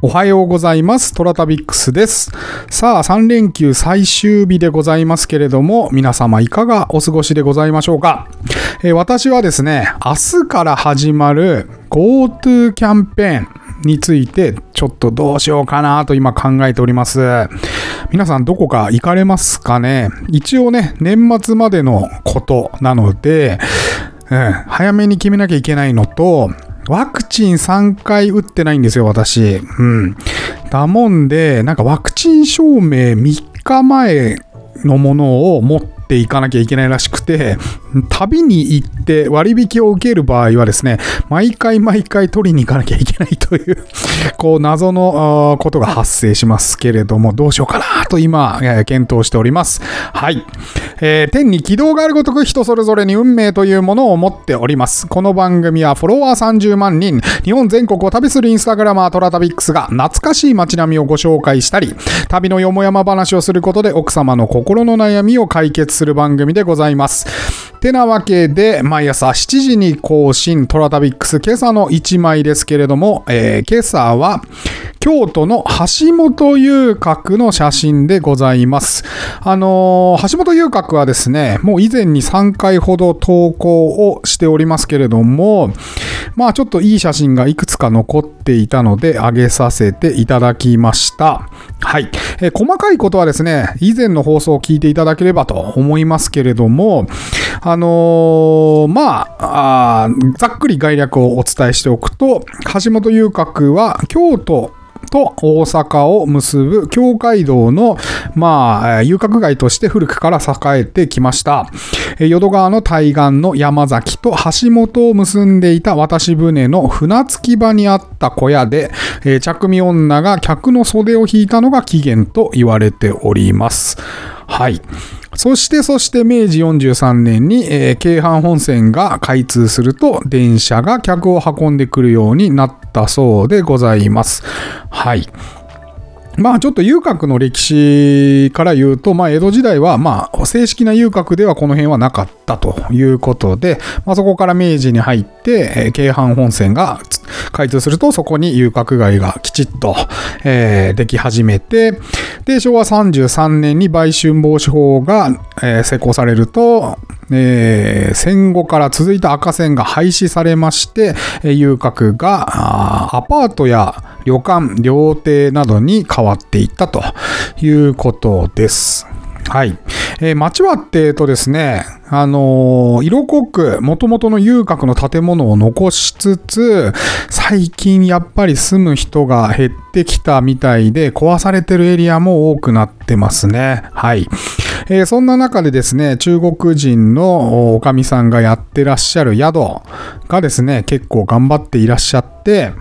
おはようございます。トラタビックスです。さあ、3連休最終日でございますけれども、皆様いかがお過ごしでございましょうか？えー私はですね、明日から始まる GoTo キャンペーンについて、ちょっとどうしようかなと今考えております。皆さんどこか行かれますかね？一応ね、年末までのことなので、うん、早めに決めなきゃいけないのと、ワクチン3回打ってないんですよ、私。うん。だもんで、なんかワクチン証明3日前のものを持っていかなきゃいけないらしくて、旅に行って割引を受ける場合はですね、毎回毎回取りに行かなきゃいけないという、こう謎のことが発生しますけれども、どうしようかなと今、検討しております。はい。えー天に軌道があるごとく人それぞれに運命というものを持っております。この番組はフォロワー30万人、日本全国を旅するインスタグラマートラタビックスが懐かしい街並みをご紹介したり、旅のよもやま話をすることで奥様の心の悩みを解決する番組でございます。てなわけで、毎朝7時に更新、トラタビックス今朝の1枚ですけれども、えー今朝は京都の橋本遊郭の写真でございます。あのー橋本遊郭はですね、もう以前に3回ほど投稿をしておりますけれども、まあちょっといい写真がいくつか残っていたので上げさせていただきました。はい。えー細かいことはですね、以前の放送を聞いていただければと思いますけれども、あのーまあざっくり概略をお伝えしておくと、橋本遊郭は京都と大阪を結ぶ京街道の、まあ、遊郭街として古くから栄えてきました。淀川の対岸の山崎と橋本を結んでいた渡し船の船着き場にあった小屋で、えー着身女が客の袖を引いたのが起源と言われております。はい。そして、そして明治43年に、えー京阪本線が開通すると、電車が客を運んでくるようになったそうでございます。はい。まあちょっと遊郭の歴史から言うと、まあ江戸時代はまあ正式な遊郭ではこの辺はなかったということで、まあそこから明治に入って、京阪本線が開通するとそこに遊郭街がきちっと、えーでき始めて、で、昭和33年に売春防止法が、えー施行されると、えー戦後から続いた赤線が廃止されまして、遊郭がアパートや旅館、料亭などに変わっていったということです。はい。えー町はっていうとですね、あのー色濃く元々の遊郭の建物を残しつつ、最近やっぱり住む人が減ってきたみたいで、壊されてるエリアも多くなってますね。はい。えーそんな中でですね、中国人のおかみさんがやってらっしゃる宿がですね、結構頑張っていらっしゃって、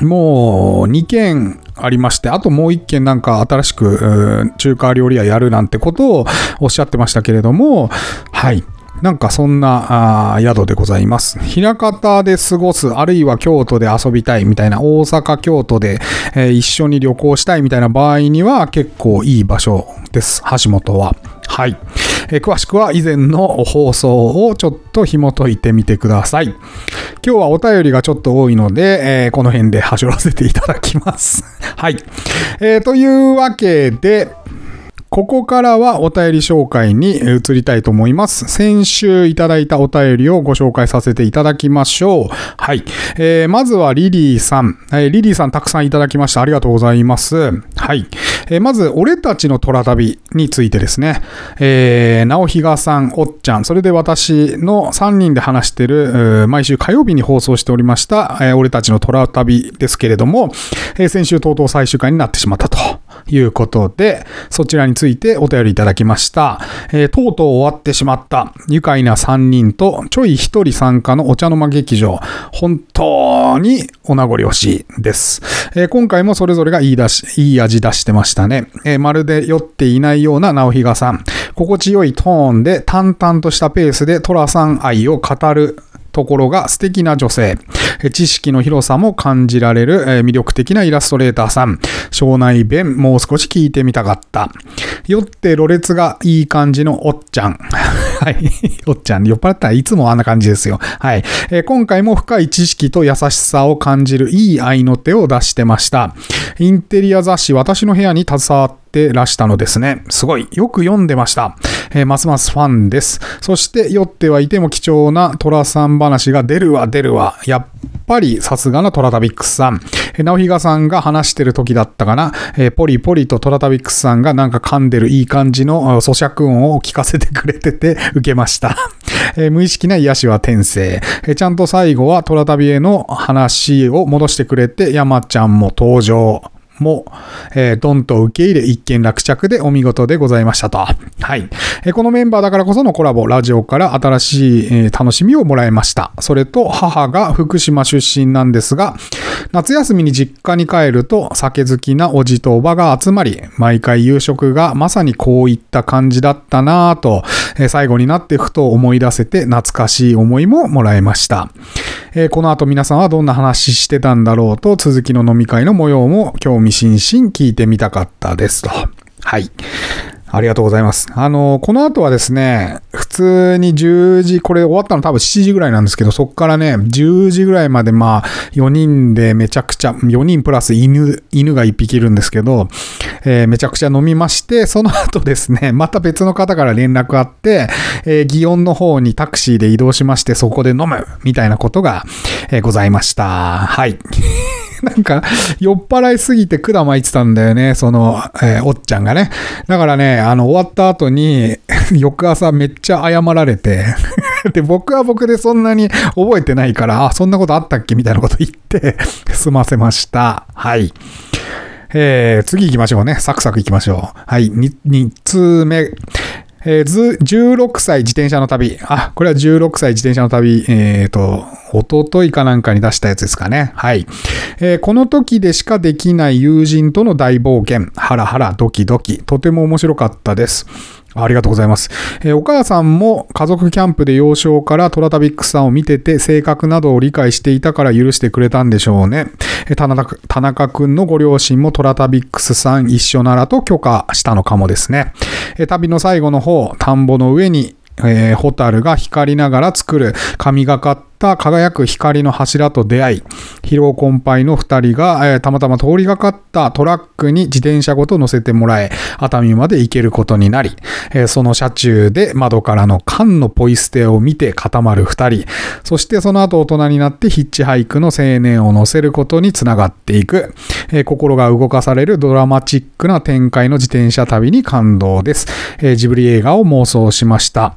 もう2件ありまして、あともう1件なんか新しく中華料理屋やるなんてことをおっしゃってましたけれども、はい。なんかそんなあ宿でございます。枚方で過ごす、あるいは京都で遊びたいみたいな、大阪、京都で、えー一緒に旅行したいみたいな場合には結構いい場所です。橋本は。はい。えー詳しくは以前の放送をちょっと紐解いてみてください。今日はお便りがちょっと多いので、えーこの辺で走らせていただきます。はい。えーというわけで、ここからはお便り紹介に移りたいと思います。先週いただいたお便りをご紹介させていただきましょう。はい。えーまずはリリーさん。えーリリーさんたくさんいただきました。ありがとうございます。はい。えーまず、俺たちの虎旅についてですね。えー、直比嘉さん、おっちゃん、それで私の3人で話してる、毎週火曜日に放送しておりました、えー俺たちの虎旅ですけれども、えー先週とうとう最終回になってしまったと。いうことで、そちらについてお便りいただきました。えーとうとう終わってしまった愉快な3人とちょい1人参加のお茶の間劇場。本当にお名残惜しいです。えー今回もそれぞれがいい出し、いい味出してましたね。えーまるで酔っていないような直比嘉さん。心地よいトーンで淡々としたペースで寅さん愛を語るところが素敵な女性。知識の広さも感じられる魅力的なイラストレーターさん。庄内弁もう少し聞いてみたかった。よってろれつがいい感じのおっちゃん。はい。おっちゃん、酔っ払ったらいつもあんな感じですよ。はい。え、今回も深い知識と優しさを感じるいい愛の手を出してました。インテリア雑誌、私の部屋に携わっててらしたのですね。すごい。よく読んでました。えー、ますますファンです。そして、酔ってはいても貴重な虎さん話が出るわ出るわ。やっぱりさすがなトラタビックスさん。えー、ナオヒガさんが話してる時だったかな。えー、ポリポリとトラタビックスさんがなんか噛んでるいい感じの咀嚼音を聞かせてくれてて受けました。えー、無意識な癒しは天性。えー、ちゃんと最後はトラタビへの話を戻してくれて、山ちゃんも登場。も、えー、ドンと受け入れ一件落着でお見事でございましたと。はい。えー、このメンバーだからこそのコラボ、ラジオから新しい、えー、楽しみをもらいました。それと母が福島出身なんですが、夏休みに実家に帰ると酒好きなおじとおばが集まり、毎回夕食がまさにこういった感じだったなぁと、え、最後になってふと思い出せて懐かしい思いももらいました。え、この後皆さんはどんな話してたんだろうと続きの飲み会の模様も興味津々聞いてみたかったですと。はい。ありがとうございます。あの、この後はですね、普通に10時、これ終わったの多分7時ぐらいなんですけど、そっからね、10時ぐらいまでまあ、4人でめちゃくちゃ、4人プラス犬、犬が1匹いるんですけど、えー、めちゃくちゃ飲みまして、その後ですね、また別の方から連絡あって、えー、祇園の方にタクシーで移動しまして、そこで飲むみたいなことが、えー、ございました。はい。なんか、酔っ払いすぎて管巻いてたんだよね、その、えー、おっちゃんがね。だからね、あの、終わった後に、翌朝めっちゃ謝られて で、僕は僕でそんなに覚えてないから、あ、そんなことあったっけ？みたいなこと言って済ませました。はい。えー、次行きましょうね。サクサク行きましょう。はい。2通目。えー、16歳自転車の旅。あ、これは16歳自転車の旅。えっ、ー、と、おとといかなんかに出したやつですかね。はい、えー、この時でしかできない友人との大冒険。ハラハラドキドキ。とても面白かったです。ありがとうございます。えー、お母さんも家族キャンプで幼少からトラタビックスさんを見てて性格などを理解していたから許してくれたんでしょうね。えー、田中田中くんのご両親もトラタビックスさん一緒ならと許可したのかもですね。えー、旅の最後の方、田んぼの上にえー、ホタルが光りながら作る神がかった輝く光の柱と出会い、疲労困憊の二人が、えー、たまたま通りがかったトラックに自転車ごと乗せてもらえ、熱海まで行けることになり、えー、その車中で窓からの缶のポイ捨てを見て固まる二人、そしてその後大人になってヒッチハイクの青年を乗せることにつながっていく、えー、心が動かされるドラマチックな展開の自転車旅に感動です。えジブリ映画を妄想しました。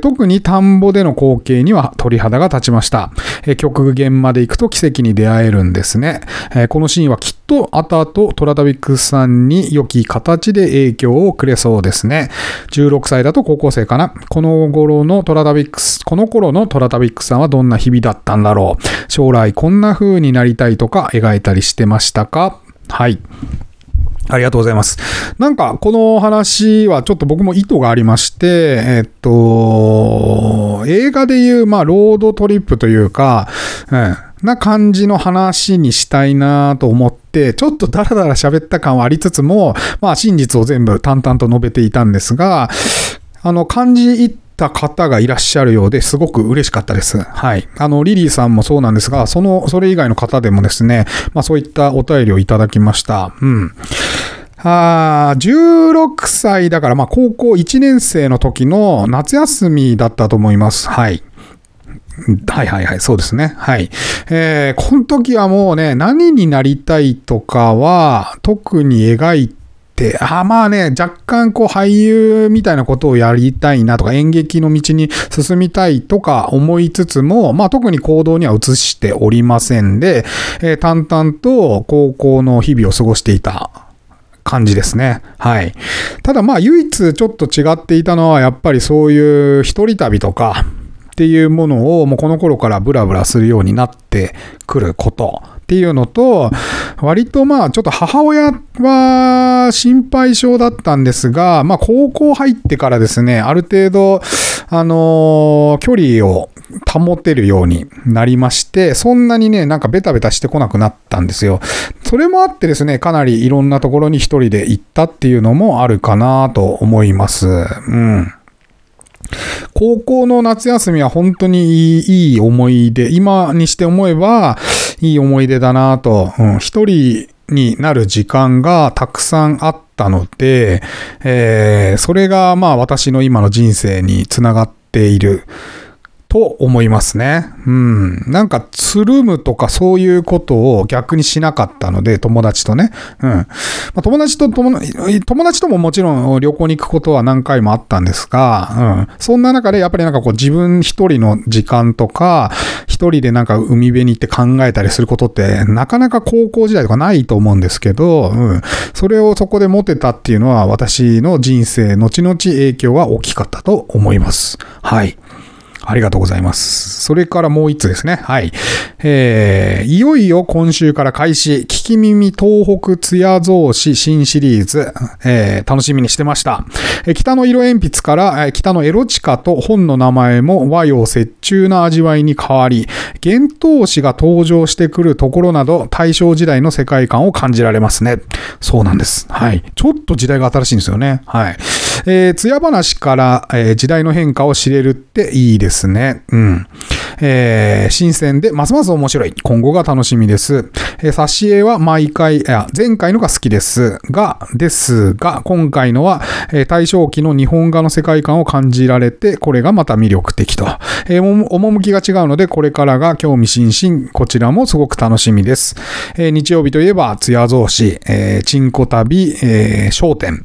特に田んぼでの光景には鳥肌が立ちました。極限まで行くと奇跡に出会えるんですね。えー、このシーンはきっと後々トラタビックスさんに良き形で影響をくれそうですね。16歳だと高校生かな。この頃のトラタビックス、この頃のトラタビックスさんはどんな日々だったんだろう。将来こんな風になりたいとか描いたりしてましたか？はい。ありがとうございます。なんか、この話はちょっと僕も意図がありまして、えっと、映画でいう、まあ、ロードトリップというか、うん、な感じの話にしたいなと思って、ちょっとダラダラ喋った感はありつつも、まあ、真実を全部淡々と述べていたんですが、あの、漢字た方がいらっしゃるようですごく嬉しかったです。はい。あの、リリーさんもそうなんですが、その、それ以外の方でもですね、まあそういったお便りをいただきました。うん。あ16歳だから、まあ高校1年生の時の夏休みだったと思います。はい。はいはいはい、そうですね。はい。えー、この時はもうね、何になりたいとかは特に描いて、、あまあね、若干こう俳優みたいなことをやりたいなとか演劇の道に進みたいとか思いつつも、まあ特に行動には移しておりませんで、えー、淡々と高校の日々を過ごしていた感じですね。はい。ただまあ唯一ちょっと違っていたのはやっぱりそういう一人旅とかっていうものをもうこの頃からブラブラするようになってくること。っていうのと、割とまあちょっと母親は心配性だったんですが、まあ高校入ってからですね、ある程度、あの、距離を保てるようになりまして、そんなにね、なんかベタベタしてこなくなったんですよ。それもあってですね、かなりいろんなところに一人で行ったっていうのもあるかなと思います。うん。高校の夏休みは本当にいい思い出、今にして思えばいい思い出だなと、うん、一人になる時間がたくさんあったので、えー、それがまあ私の今の人生につながっている。と思いますね。うん。なんか、つるむとかそういうことを逆にしなかったので、友達とね。うん。まあ、友達と友、友達とももちろん旅行に行くことは何回もあったんですが、うん。そんな中でやっぱりなんかこう自分一人の時間とか、一人でなんか海辺に行って考えたりすることってなかなか高校時代とかないと思うんですけど、うん。それをそこで持てたっていうのは私の人生、後々影響が大きかったと思います。はい。ありがとうございます。それからもう一つですね。はい。えー、いよいよ今週から開始、聞き耳東北ツヤ増詞新シリーズ、えー、楽しみにしてました。えー、北の色鉛筆から、えー、北のエロチカと本の名前も和洋折衷な味わいに変わり、幻冬詞が登場してくるところなど、大正時代の世界観を感じられますね。そうなんです。はい。ちょっと時代が新しいんですよね。はい。えー、艶話から、えー、時代の変化を知れるっていいですね。うん。えー、新鮮でますます面白い。今後が楽しみです。えー、挿絵は毎回、いや、前回のが好きです。が、ですが、今回のは、えー、大正期の日本画の世界観を感じられて、これがまた魅力的と。えー、趣が違うので、これからが興味津々。こちらもすごく楽しみです。えー、日曜日といえば、ツヤ増し、えー、チンコ旅、えー、商店。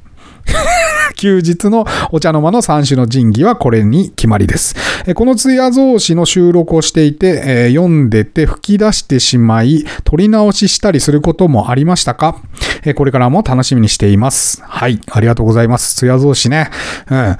休日のお茶の間の三種の神器はこれに決まりです。このツヤ増詞の収録をしていて、読んでて吹き出してしまい、取り直ししたりすることもありましたか？これからも楽しみにしています。はい。ありがとうございます。ツヤ増詞ね。うん。あ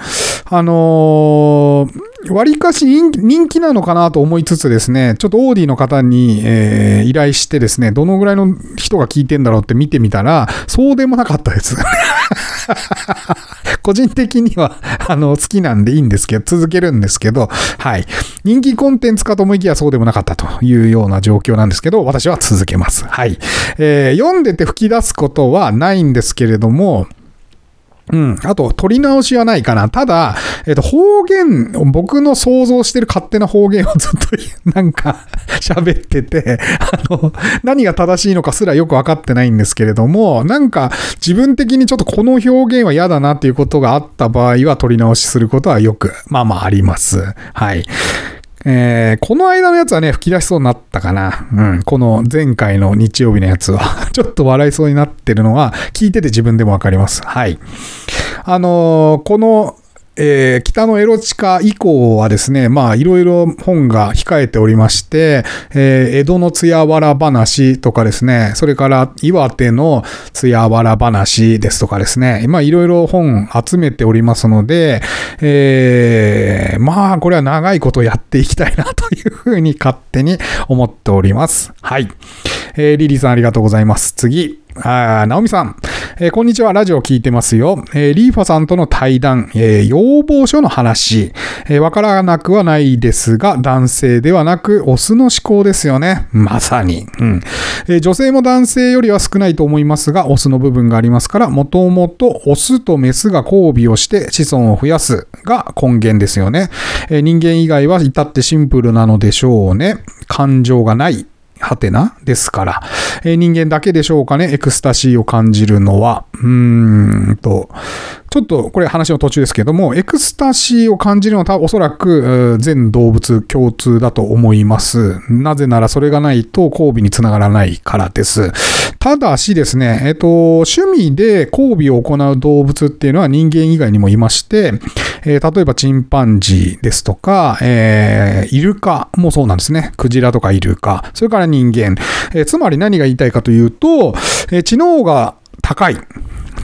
のー割かし人気なのかなと思いつつですね、ちょっとオーディの方に、えー、依頼してですね、どのぐらいの人が聞いてんだろうって見てみたら、そうでもなかったです。個人的には、あの、好きなんでいいんですけど、続けるんですけど、はい。人気コンテンツかと思いきやそうでもなかったというような状況なんですけど、私は続けます。はい。えー、読んでて吹き出すことはないんですけれども、うん。あと、取り直しはないかな。ただ、えっ、と、方言、僕の想像してる勝手な方言をずっと、なんか、喋ってて、あの、何が正しいのかすらよくわかってないんですけれども、なんか、自分的にちょっとこの表現は嫌だなっていうことがあった場合は、取り直しすることはよく、まあまああります。はい。えー、この間のやつはね、吹き出しそうになったかな。うん。この前回の日曜日のやつは ちょっと笑いそうになってるのは、聞いてて自分でもわかります。はい。あのー、このえー、北のエロチカ以降はですね、まあ、いろいろ本が控えておりまして、えー、江戸の津屋原話とかですね、それから岩手の津屋原話ですとかですね、まあ、いろいろ本集めておりますので、えー、まあ、これは長いことやっていきたいなというふうに勝手に思っております。はい。えー、リリーさんありがとうございます。次。あ、ナオミさん。えー、こんにちは。ラジオ聞いてますよ。えー、リーファさんとの対談、えー、要望書の話。えわからなくはないですが、男性ではなく、オスの思考ですよね。まさに。うん。え女性も男性よりは少ないと思いますが、オスの部分がありますから、もともとオスとメスが交尾をして子孫を増やすが根源ですよね。え人間以外は至ってシンプルなのでしょうね。感情がない。はてなですから、えー、人間だけでしょうかね、エクスタシーを感じるのは。うーんと、ちょっとこれ話の途中ですけども、エクスタシーを感じるのはおそらく全動物共通だと思います。なぜならそれがないと交尾につながらないからです。ただしですね、えっと、趣味で交尾を行う動物っていうのは人間以外にもいまして、えー、例えばチンパンジーですとか、えー、イルカもそうなんですね。クジラとかイルカ、それから人間。えー、つまり何が言いたいかというと、え、知能が高い。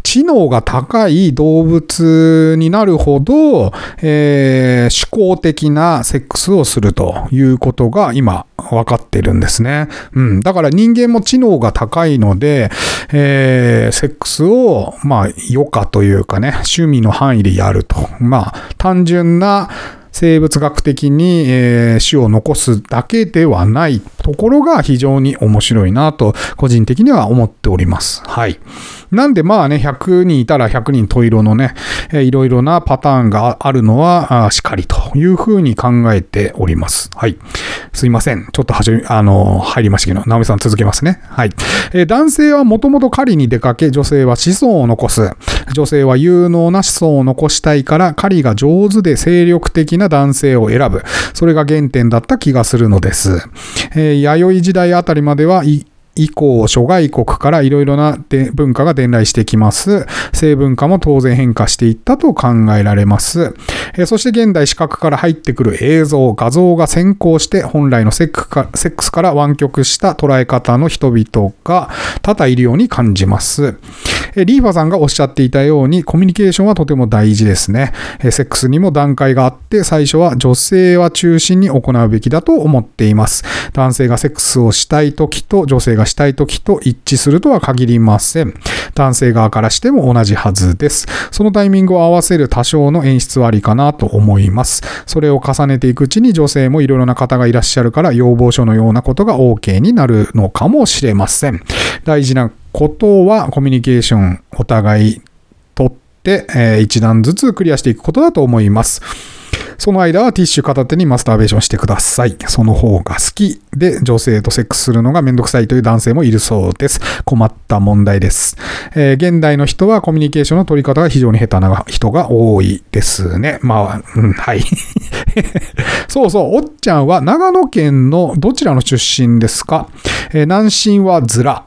知能が高い動物になるほど、えー、思考的なセックスをするということが今分かってるんですね。うん。だから人間も知能が高いので、えー、セックスを、まあ、余暇というかね、趣味の範囲でやると。まあ、単純な生物学的に、えー、種を残すだけではないところが非常に面白いなと、個人的には思っております。はい。なんでまあね、100人いたら100人十色のね、いろいろなパターンがあるのは、しかりというふうに考えております。はい。すいません。ちょっとはじめ、あの、入りましたけど、直美さん続けますね。はい。えー、男性はもともと狩りに出かけ、女性は子孫を残す。女性は有能な子孫を残したいから、狩りが上手で精力的な男性を選ぶ。それが原点だった気がするのです。えー、弥生時代あたりまでは、以降、諸外国からいろいろな文化が伝来してきます。性文化も当然変化していったと考えられます。そして現代視覚から入ってくる映像、画像が先行して本来のセックスから湾曲した捉え方の人々が多々いるように感じます。リーファさんがおっしゃっていたようにコミュニケーションはとても大事ですね。セックスにも段階があって最初は女性は中心に行うべきだと思っています。男性がセックスをしたい時と女性がしたい時と一致するとは限りません。男性側からしても同じはずです。そのタイミングを合わせる多少の演出はありかなと思います。それを重ねていくうちに女性もいろいろな方がいらっしゃるから要望書のようなことが OK になるのかもしれません。大事なことはコミュニケーションお互いとって、えー、一段ずつクリアしていくことだと思います。その間はティッシュ片手にマスターベーションしてください。その方が好きで女性とセックスするのがめんどくさいという男性もいるそうです。困った問題です。えー、現代の人はコミュニケーションの取り方が非常に下手な人が多いですね。まあ、うん、はい。そうそう、おっちゃんは長野県のどちらの出身ですか、えー、南進はずら。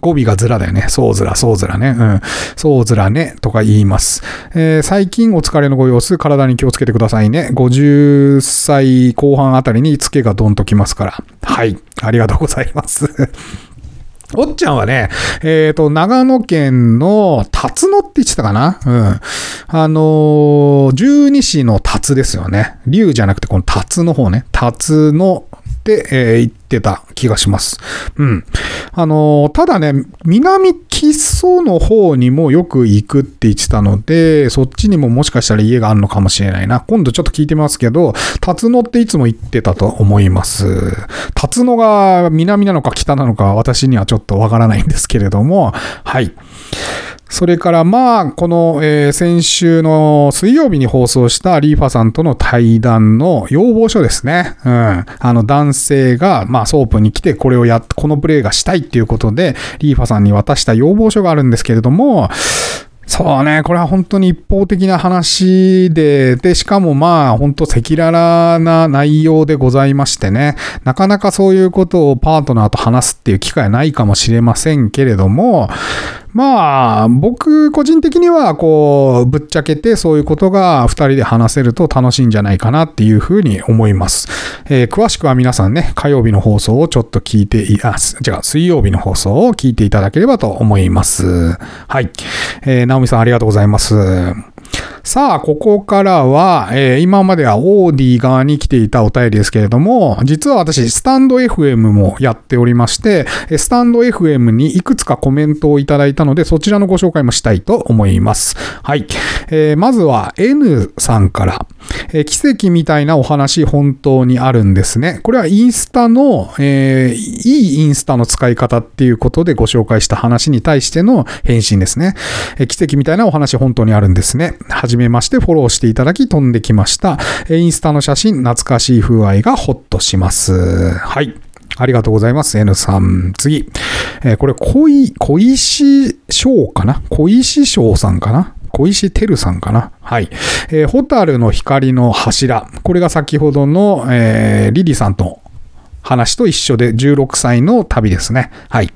語尾がずらだよね。そうずら、そうずらね。うん。そうずらね。とか言います。えー、最近お疲れのご様子、体に気をつけてくださいね。50歳後半あたりにツケがドンときますから。はい。ありがとうございます。おっちゃんはね、えっ、ー、と、長野県の辰野って言ってたかな？うん。あのー、十二市の辰ですよね。竜じゃなくてこの辰の方ね。辰野、えー、言ってた気がします。うん。あのー、ただね、南木曽の方にもよく行くって言ってたので、そっちにももしかしたら家があるのかもしれないな。今度ちょっと聞いてみますけど、辰野っていつも言ってたと思います。辰野が南なのか北なのか私にはちょっとわからないんですけれども、はい。それからまあ、この、えー、先週の水曜日に放送したリーファさんとの対談の要望書ですね。うん。あの男性が、まあ、ソープに来てこれをやっ、このプレイがしたいっていうことで、リーファさんに渡した要望書があるんですけれども、そうね、これは本当に一方的な話で、で、しかもまあ、本当赤裸々な内容でございましてね、なかなかそういうことをパートナーと話すっていう機会はないかもしれませんけれども、まあ、僕個人的には、こう、ぶっちゃけてそういうことが二人で話せると楽しいんじゃないかなっていうふうに思います。えー、詳しくは皆さんね、火曜日の放送をちょっと聞いてい、あ、違う、水曜日の放送を聞いていただければと思います。はい。えー、ナオミさんありがとうございます。さあ、ここからは、えー、今まではオーディ側に来ていたお便りですけれども、実は私、スタンド FM もやっておりまして、スタンド FM にいくつかコメントをいただいたので、そちらのご紹介もしたいと思います。はい。えー、まずは N さんから、えー、奇跡みたいなお話本当にあるんですね。これはインスタの、えー、いいインスタの使い方っていうことでご紹介した話に対しての返信ですね。えー、奇跡みたいなお話本当にあるんですね。じめましてフォローしていただき飛んできました。インスタの写真、懐かしい風合いがホッとします。はい。ありがとうございます。N さん。次。えー、これ、小い、小石翔かな？小石翔さんかな？小石てるさんかな？はい。えー、ホタルの光の柱。これが先ほどの、えー、リリさんと話と一緒で16歳の旅ですね。はい。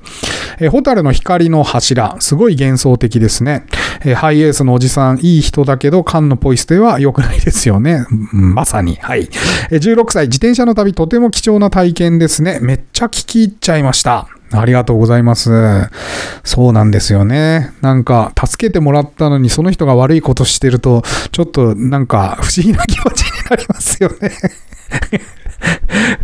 えー、ホタルの光の柱。すごい幻想的ですね。えー、ハイエースのおじさん、いい人だけど、缶のポイ捨ては良くないですよね。まさに。はい。えー、16歳、自転車の旅、とても貴重な体験ですね。めっちゃ聞き入っちゃいました。ありがとうございます。そうなんですよね。なんか、助けてもらったのに、その人が悪いことしてると、ちょっとなんか不思議な気持ちになりますよね。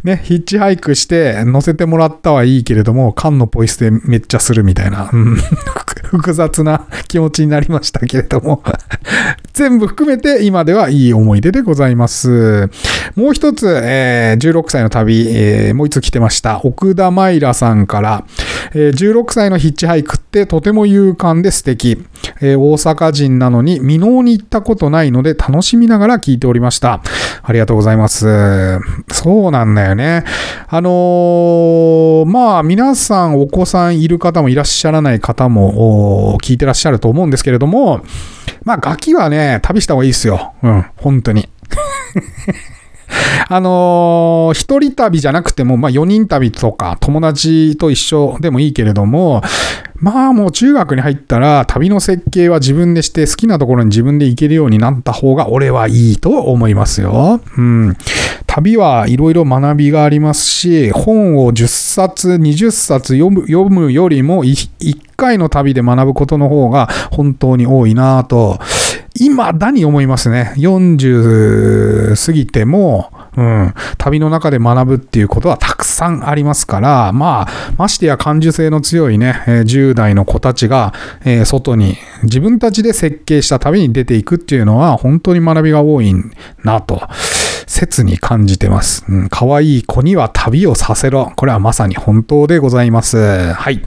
ね、ヒッチハイクして乗せてもらったはいいけれども、缶のポイ捨てめっちゃするみたいな、うん、複雑な気持ちになりましたけれども 全部含めて今ではいい思い出でございます。もう一つ、えー、16歳の旅、えー、もう一つ来てました。奥田マイラさんから、えー、16歳のヒッチハイクってとても勇敢で素敵。えー、大阪人なのに未納に行ったことないので楽しみながら聞いておりました。ありがとうございます。そうなんだよね。あのー、まあ皆さんお子さんいる方もいらっしゃらない方も聞いてらっしゃると思うんですけれども、まあガキはね、旅した方がいいですよ。うん、本当に。あのー、一人旅じゃなくても、まあ、4人旅とか友達と一緒でもいいけれども、まあもう中学に入ったら旅の設計は自分でして好きなところに自分で行けるようになった方が俺はいいと思いますよ。うん。旅はいろいろ学びがありますし、本を10冊、20冊読む読むよりも1回の旅で学ぶことの方が本当に多いなと、今だに思いますね。40過ぎても、うん、旅の中で学ぶっていうことはたくさんありますから、まあ、ましてや感受性の強いね、10代の子たちが、え外に自分たちで設計した旅に出ていくっていうのは本当に学びが多いなと、切に感じてます。うん、可愛い子には旅をさせろ。これはまさに本当でございます。はい。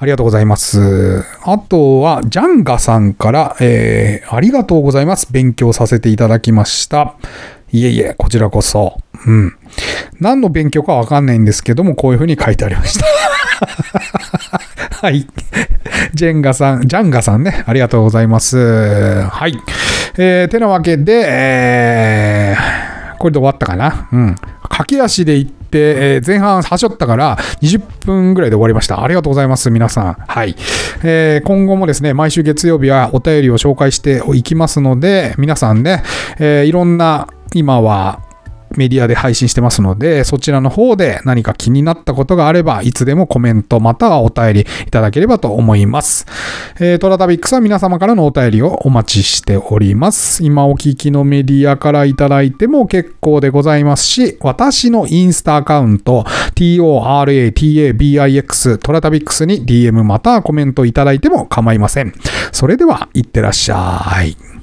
ありがとうございます。あとは、ジャンガさんから、えー、ありがとうございます。勉強させていただきました。いえいえ、こちらこそ。うん。何の勉強かわかんないんですけども、こういうふうに書いてありました。はい。ジェンガさん、ジャンガさんね、ありがとうございます。はい。えー、てなわけで、えー、これで終わったかな。うん。駆け足で行って、えー、前半はしょったから20分ぐらいで終わりました。ありがとうございます、皆さん。はい。えー、今後もですね、毎週月曜日はお便りを紹介していきますので、皆さんね、えー、いろんな今はメディアで配信してますので、そちらの方で何か気になったことがあれば、いつでもコメントまたはお便りいただければと思います。えー、トラタビックスは皆様からのお便りをお待ちしております。今お聞きのメディアからいただいても結構でございますし、私のインスタアカウント、toratabix トラタビックスに DM またはコメントいただいても構いません。それでは、いってらっしゃい。